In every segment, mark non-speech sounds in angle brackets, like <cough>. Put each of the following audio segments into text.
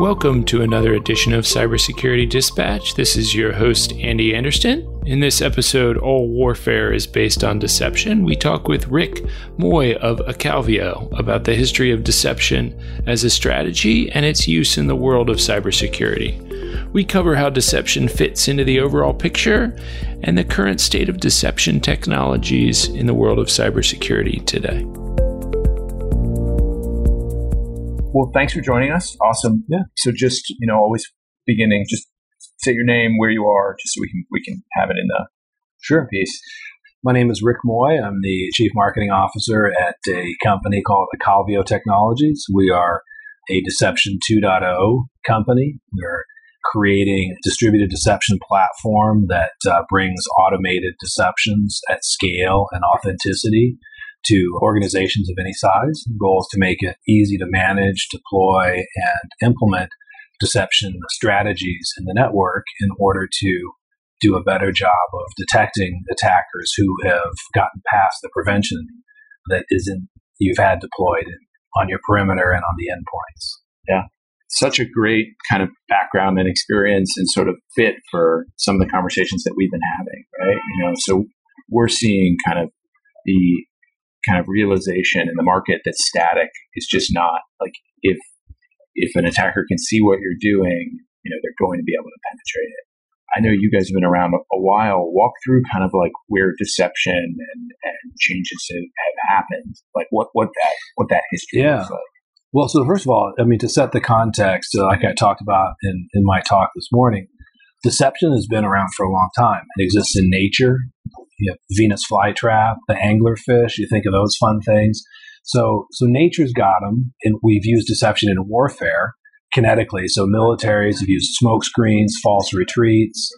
Welcome to another edition of Cybersecurity Dispatch. This is your host, Andy Anderson. In this episode, All Warfare is Based on Deception. We talk with Rick Moy of Acalvio about the history of deception as a strategy and its use in the world of cybersecurity. We cover how deception fits into the overall picture and the current state of deception technologies in the world of cybersecurity today. Well, thanks for joining us. Awesome. Yeah. So just, you know, always beginning, just say your name, where you are, just so we can we can have it in the sure piece. My name is Rick Moy. I'm the Chief Marketing Officer at a company called Acalvio Technologies. We are a Deception 2.0 company. We're creating a distributed deception platform that uh, brings automated deceptions at scale and authenticity to organizations of any size. The goal is to make it easy to manage, deploy, and implement deception strategies in the network in order to do a better job of detecting attackers who have gotten past the prevention that isn't you've had deployed on your perimeter and on the endpoints. Yeah. Such a great kind of background and experience and sort of fit for some of the conversations that we've been having, right? You know, so we're seeing kind of the kind of realization in the market that static is just not like if if an attacker can see what you're doing, you know, they're going to be able to penetrate it. I know you guys have been around a, while. Walk through kind of like where deception and, and changes have happened, like what what that what that history yeah. like. Well, so first of all, I mean, to set the context, uh, like I talked about in, in my talk this morning, deception has been around for a long time. It exists in nature. You have Venus flytrap, the anglerfish. You think of those fun things. So, so nature's got them, and we've used deception in warfare kinetically. So, militaries have used smoke screens, false retreats,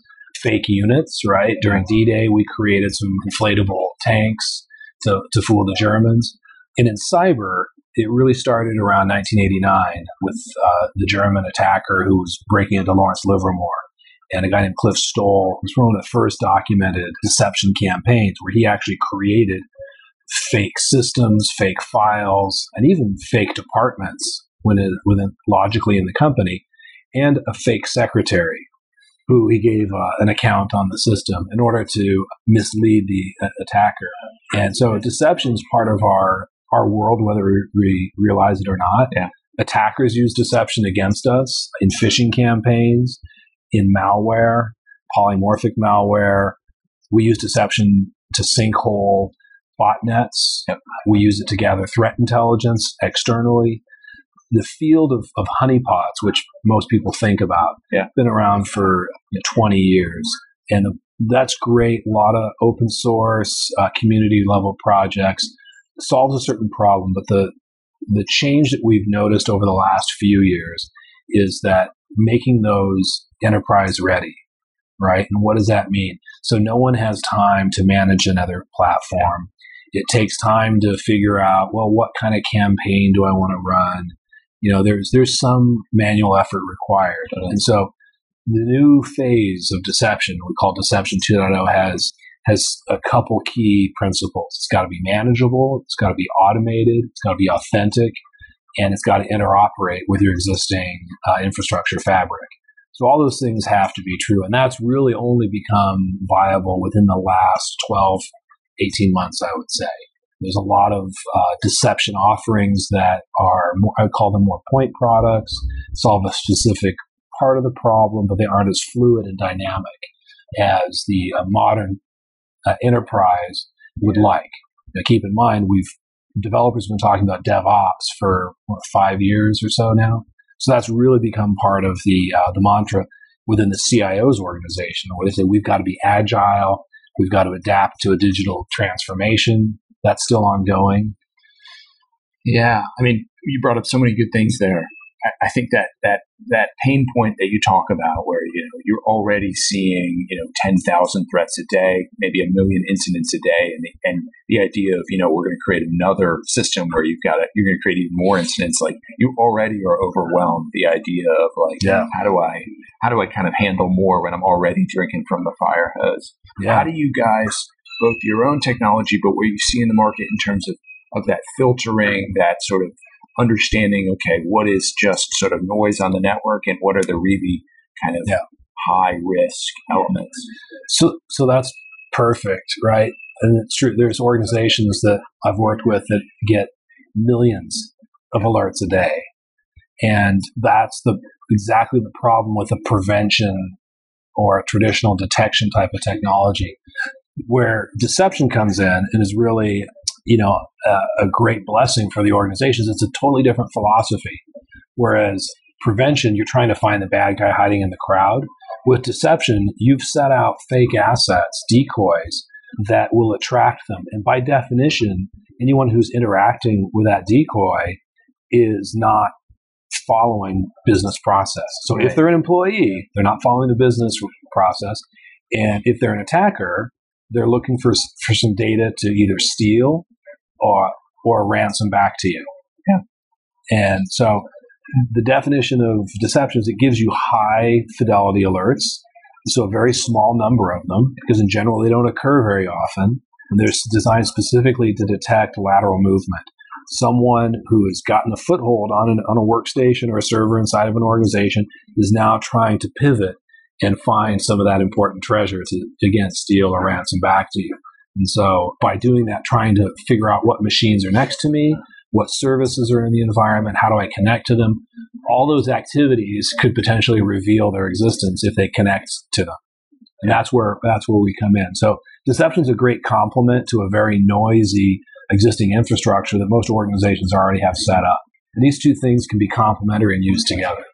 fake units. Right during D-Day, we created some inflatable tanks to to fool the Germans. And in cyber, it really started around 1989 with uh, the German attacker who was breaking into Lawrence Livermore and a guy named Cliff Stoll was one of the first documented deception campaigns where he actually created fake systems, fake files, and even fake departments within, within logically in the company, and a fake secretary who he gave uh, an account on the system in order to mislead the uh, attacker. And so deception is part of our our world, whether we realize it or not. Yeah. Attackers use deception against us in phishing campaigns, in malware, polymorphic malware. We use deception to sinkhole botnets. We use it to gather threat intelligence externally. The field of, of honeypots, which most people think about, yeah. been around for you know, 20 years. And that's great. A lot of open source, uh, community level projects solves a certain problem. But the, the change that we've noticed over the last few years is that making those enterprise ready, right? And what does that mean? So no one has time to manage another platform. It takes time to figure out, well, what kind of campaign do I want to run? You know, there's there's some manual effort required. And so the new phase of deception, we call Deception 2.0, has has a couple key principles. It's got to be manageable, it's got to be automated, it's got to be authentic, and it's got to interoperate with your existing uh, infrastructure fabric. So all those things have to be true, and that's really only become viable within the last 12, 18 months, I would say. There's a lot of uh, deception offerings that are, more, I would call them more point products, solve a specific part of the problem, but they aren't as fluid and dynamic as the uh, modern uh, enterprise would like. Now, keep in mind, we've developers have been talking about DevOps for what, five years or so now. So that's really become part of the uh, the mantra within the CIO's organization, where they say we've got to be agile, we've got to adapt to a digital transformation. That's still ongoing. Yeah, I mean, you brought up so many good things there. I, think that that that pain point that you talk about, where you know you're already seeing you know ten thousand threats a day, maybe a million incidents a day, and the, and the idea of you know we're going to create another system where you've got you're going to create even more incidents. Like you already are overwhelmed. The idea of like yeah. how do I how do I kind of handle more when I'm already drinking from the fire hose? Yeah. How do you guys both your own technology, but what you see in the market in terms of of that filtering, that sort of understanding, okay, what is just sort of noise on the network and what are the really kind of Yeah. high risk elements. So, so that's perfect, right? And it's true. There's organizations that I've worked with that get millions of alerts a day, and that's the exactly the problem with a prevention or a traditional detection type of technology, where deception comes in and is really, you know, a, a great blessing for the organizations. It's a totally different philosophy, whereas prevention, you're trying to find the bad guy hiding in the crowd. With deception, you've set out fake assets, decoys that will attract them. And by definition, anyone who's interacting with that decoy is not following business process. So if they're an employee, they're not following the business process. And if they're an attacker, they're looking for, for some data to either steal or, or ransom back to you. Yeah. And so the definition of deception is it gives you high fidelity alerts. So a very small number of them, because in general they don't occur very often. And they're designed specifically to detect lateral movement. Someone who has gotten a foothold on, an, on a workstation or a server inside of an organization is now trying to pivot and find some of that important treasure to, again, steal or ransom back to you. And so by doing that, trying to figure out what machines are next to me, what services are in the environment, how do I connect to them, all those activities could potentially reveal their existence if they connect to them. And that's where that's where we come in. So deception is a great complement to a very noisy existing infrastructure that most organizations already have set up. And these two things can be complementary and used together.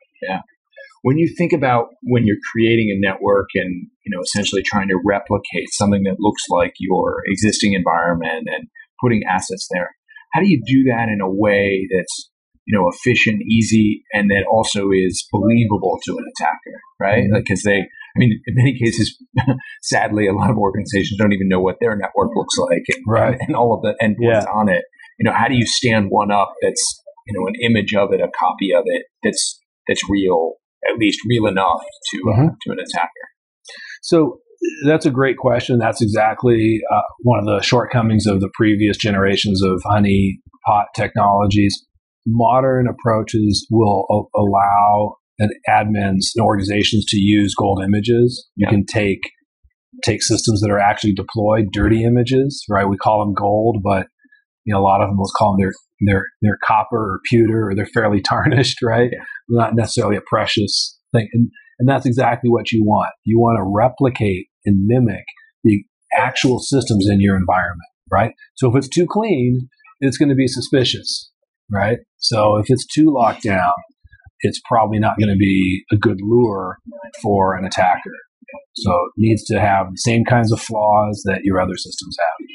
When you think about when you're creating a network and you know essentially trying to replicate something that looks like your existing environment and putting assets there, how do you do that in a way that's you know efficient, easy, and that also is believable to an attacker, right? Mhm. Like because they, I mean, in many cases, <laughs> sadly, a lot of organizations don't even know what their network looks like, and, Right. and all of the endpoints on it. You know, how do you stand one up that's you know an image of it, a copy of it that's that's real, at least real enough to uh, Mhm. to an attacker. So that's a great question. That's exactly uh, one of the shortcomings of the previous generations of honey pot technologies. Modern approaches will a- allow an admins and organizations to use gold images. You Yeah. can take take systems that are actually deployed, dirty images, right? We call them gold, but you know a lot of them will call them their their their copper or pewter, or they're fairly <laughs> tarnished, right? Not necessarily a precious thing. And and that's exactly what you want. You want to replicate and mimic the actual systems in your environment, right? So if it's too clean, it's going to be suspicious, right? So if it's too locked down, it's probably not going to be a good lure for an attacker. So it needs to have the same kinds of flaws that your other systems have.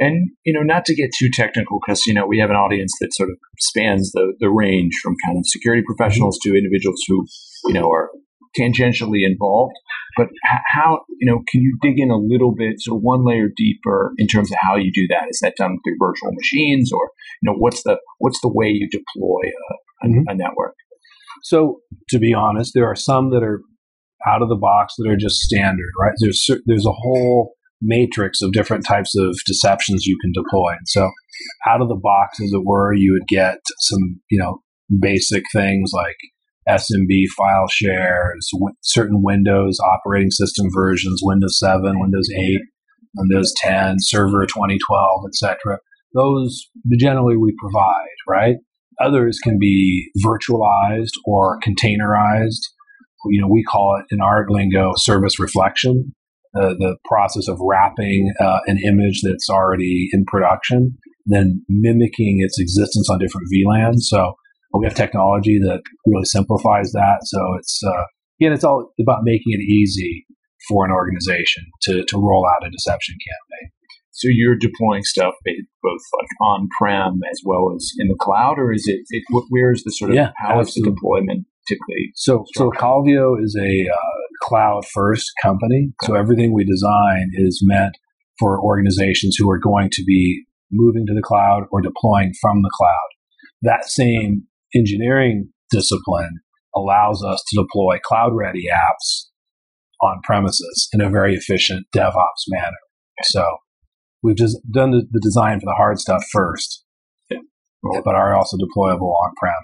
And you know, not to get too technical, because you know we have an audience that sort of spans the the range from kind of security professionals to individuals who you know are tangentially involved. But how you know can you dig in a little bit, so one layer deeper in terms of how you do that? Is that done through virtual machines, or you know what's the what's the way you deploy a, a, Mhm. a network? So to be honest, there are some that are out of the box that are just standard, right? There's there's a whole matrix of different types of deceptions you can deploy. And so out of the box, as it were, you would get some, you know, basic things like SMB file shares, w- certain Windows operating system versions, Windows 7, Windows 8, Windows 10, Server 2012, etc. Those generally we provide, right? Others can be virtualized or containerized. You know, we call it in our lingo service reflection, uh, the process of wrapping uh, an image that's already in production, then mimicking its existence on different VLANs. So we have technology that really simplifies that. So it's uh, again, it's all about making it easy for an organization to, to roll out a deception campaign. So you're deploying stuff both like on prem as well as in the cloud, or is it? it where is the sort of Yeah, how is the deployment typically? So, so Calvio is a uh, cloud first company. So everything we design is meant for organizations who are going to be moving to the cloud or deploying from the cloud. That same engineering discipline allows us to deploy cloud ready apps on premises in a very efficient DevOps manner. So we've just done the, the design for the hard stuff first. but are also deployable on prem.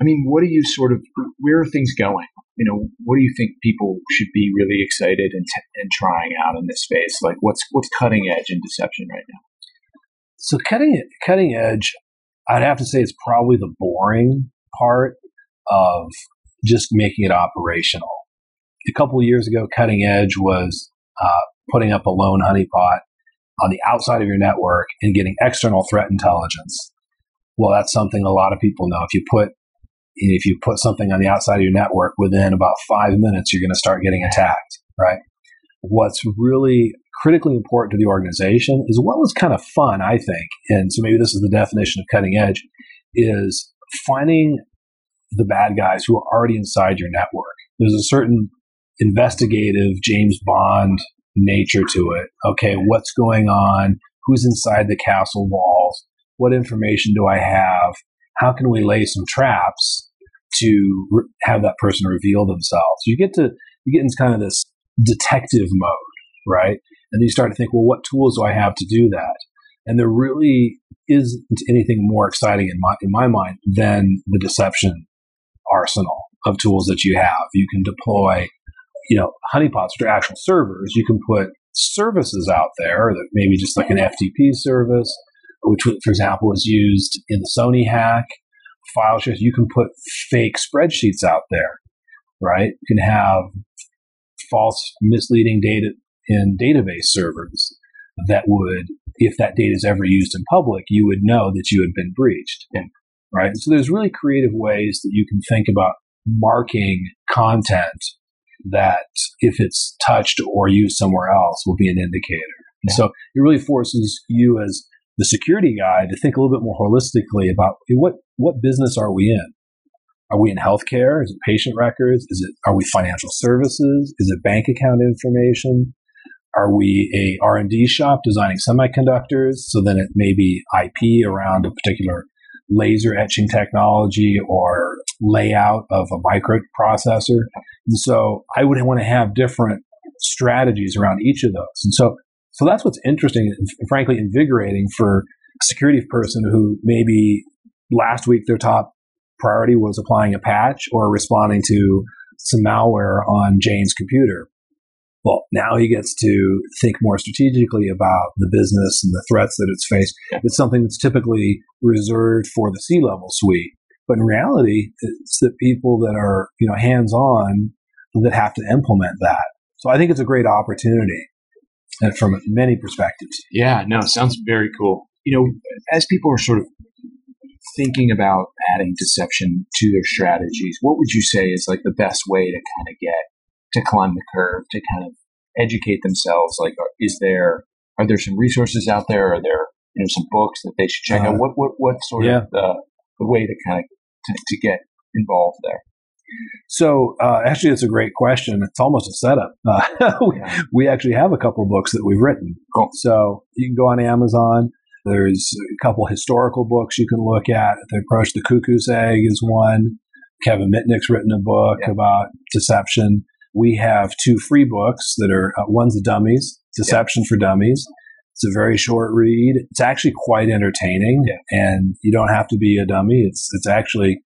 I mean, what are you sort of, where are things going? You know, what do you think people should be really excited and, t- and trying out in this space? Like, what's what's cutting edge in deception right now? So cutting cutting edge, I'd have to say it's probably the boring part of just making it operational. A couple years ago, cutting edge was uh, putting up a lone honeypot on the outside of your network and getting external threat intelligence. Well, that's something a lot of people know. If you put if you put something on the outside of your network within about five minutes, you're going to start getting attacked, right? What's really critically important to the organization, as well as kind of fun, I think, and so maybe this is the definition of cutting edge, is finding the bad guys who are already inside your network. There's a certain investigative James Bond nature to it. Okay, what's going on? Who's inside the castle walls? What information do I have? How can we lay some traps to re- have that person reveal themselves? You get to you get into kind of this detective mode, right? And you start to think, well, what tools do I have to do that? And there really isn't anything more exciting in my in my mind than the deception arsenal of tools that you have. You can deploy, you know, honeypots, are actual servers. You can put services out there that maybe just like an FTP service, which, for example, was used in the Sony hack. File shares. You can put fake spreadsheets out there, right? You can have false, misleading data in database servers that would, if that data is ever used in public, you would know that you had been breached. Yeah. Right. So there's really creative ways that you can think about marking content that if it's touched or used somewhere else will be an indicator. Yeah. So it really forces you as the security guy to think a little bit more holistically about what what business are we in? Are we in healthcare? Is it patient records? Is it are we financial services? Is it bank account information? Are we a R&D shop designing semiconductors? So then it may be IP around a particular laser etching technology or layout of a microprocessor. And so I would want to have different strategies around each of those. And so, so that's what's interesting and frankly invigorating for a security person who maybe last week their top priority was applying a patch or responding to some malware on Jane's computer. Well, now he gets to think more strategically about the business and the threats that it's faced. It's something that's typically reserved for the C level suite. But in reality, it's the people that are, you know, hands on that have to implement that. So I think it's a great opportunity and from many perspectives. Yeah, no, sounds very cool. You know, as people are sort of thinking about adding deception to their strategies, what would you say is like the best way to kind of get to climb the curve to kind of educate themselves? Like, is there are there some resources out there? Are there you know some books that they should check uh, out? What what what sort yeah. of the, the way to kind of to, to get involved there? So uh, actually, it's a great question. It's almost a setup. Uh, <laughs> we, we, actually have a couple books that we've written. Cool. So you can go on Amazon. There's a couple historical books you can look at. The Approach the Cuckoo's Egg is one. Kevin Mitnick's written a book yeah. about deception. We have two free books that are uh, one's the Dummies, Deception yeah. for Dummies. It's a very short read. It's actually quite entertaining, yeah. and you don't have to be a dummy. It's it's actually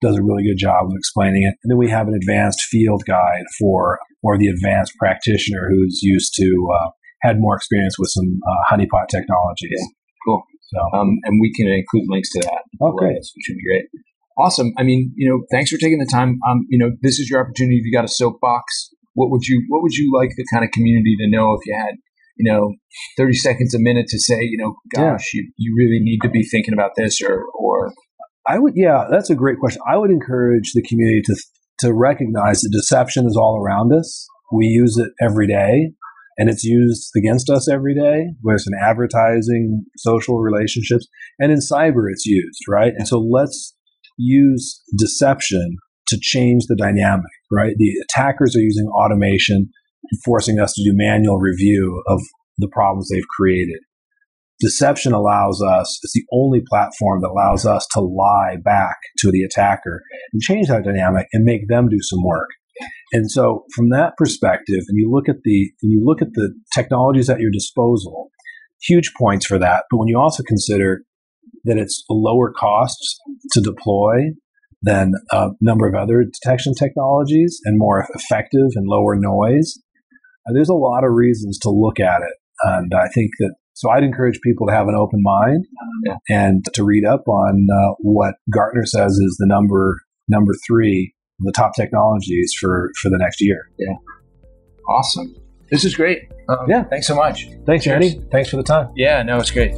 does a really good job of explaining it. And then we have an advanced field guide for or the advanced practitioner who's used to uh, had more experience with some uh, honeypot technologies. Yeah. Cool. So, um, and we can include links to that. Okay, which would be great. Awesome. I mean, you know, thanks for taking the time. Um, you know, this is your opportunity. If you got a soapbox, what would you what would you like the kind of community to know if you had, you know, thirty seconds a minute to say, you know, gosh, yeah. you, you really need to be thinking about this or or I would yeah, that's a great question. I would encourage the community to to recognize that deception is all around us. We use it every day and it's used against us every day, whether it's in advertising, social relationships, and in cyber it's used, right? And so let's use deception to change the dynamic, right? The attackers are using automation, forcing us to do manual review of the problems they've created. Deception allows us, it's the only platform that allows us to lie back to the attacker and change that dynamic and make them do some work. And so from that perspective, and you look at the, and you look at the technologies at your disposal, huge points for that. But when you also consider that it's lower costs to deploy than a number of other detection technologies and more effective and lower noise. Uh, there's a lot of reasons to look at it. And I think that, so I'd encourage people to have an open mind and to read up on uh, what Gartner says is the number, number three, the top technologies for, for the next year. Yeah, Awesome. This is great. Um, Yeah. Thanks so much. Thanks, Cheers. Andy. Thanks for the time. Yeah, no, it's great.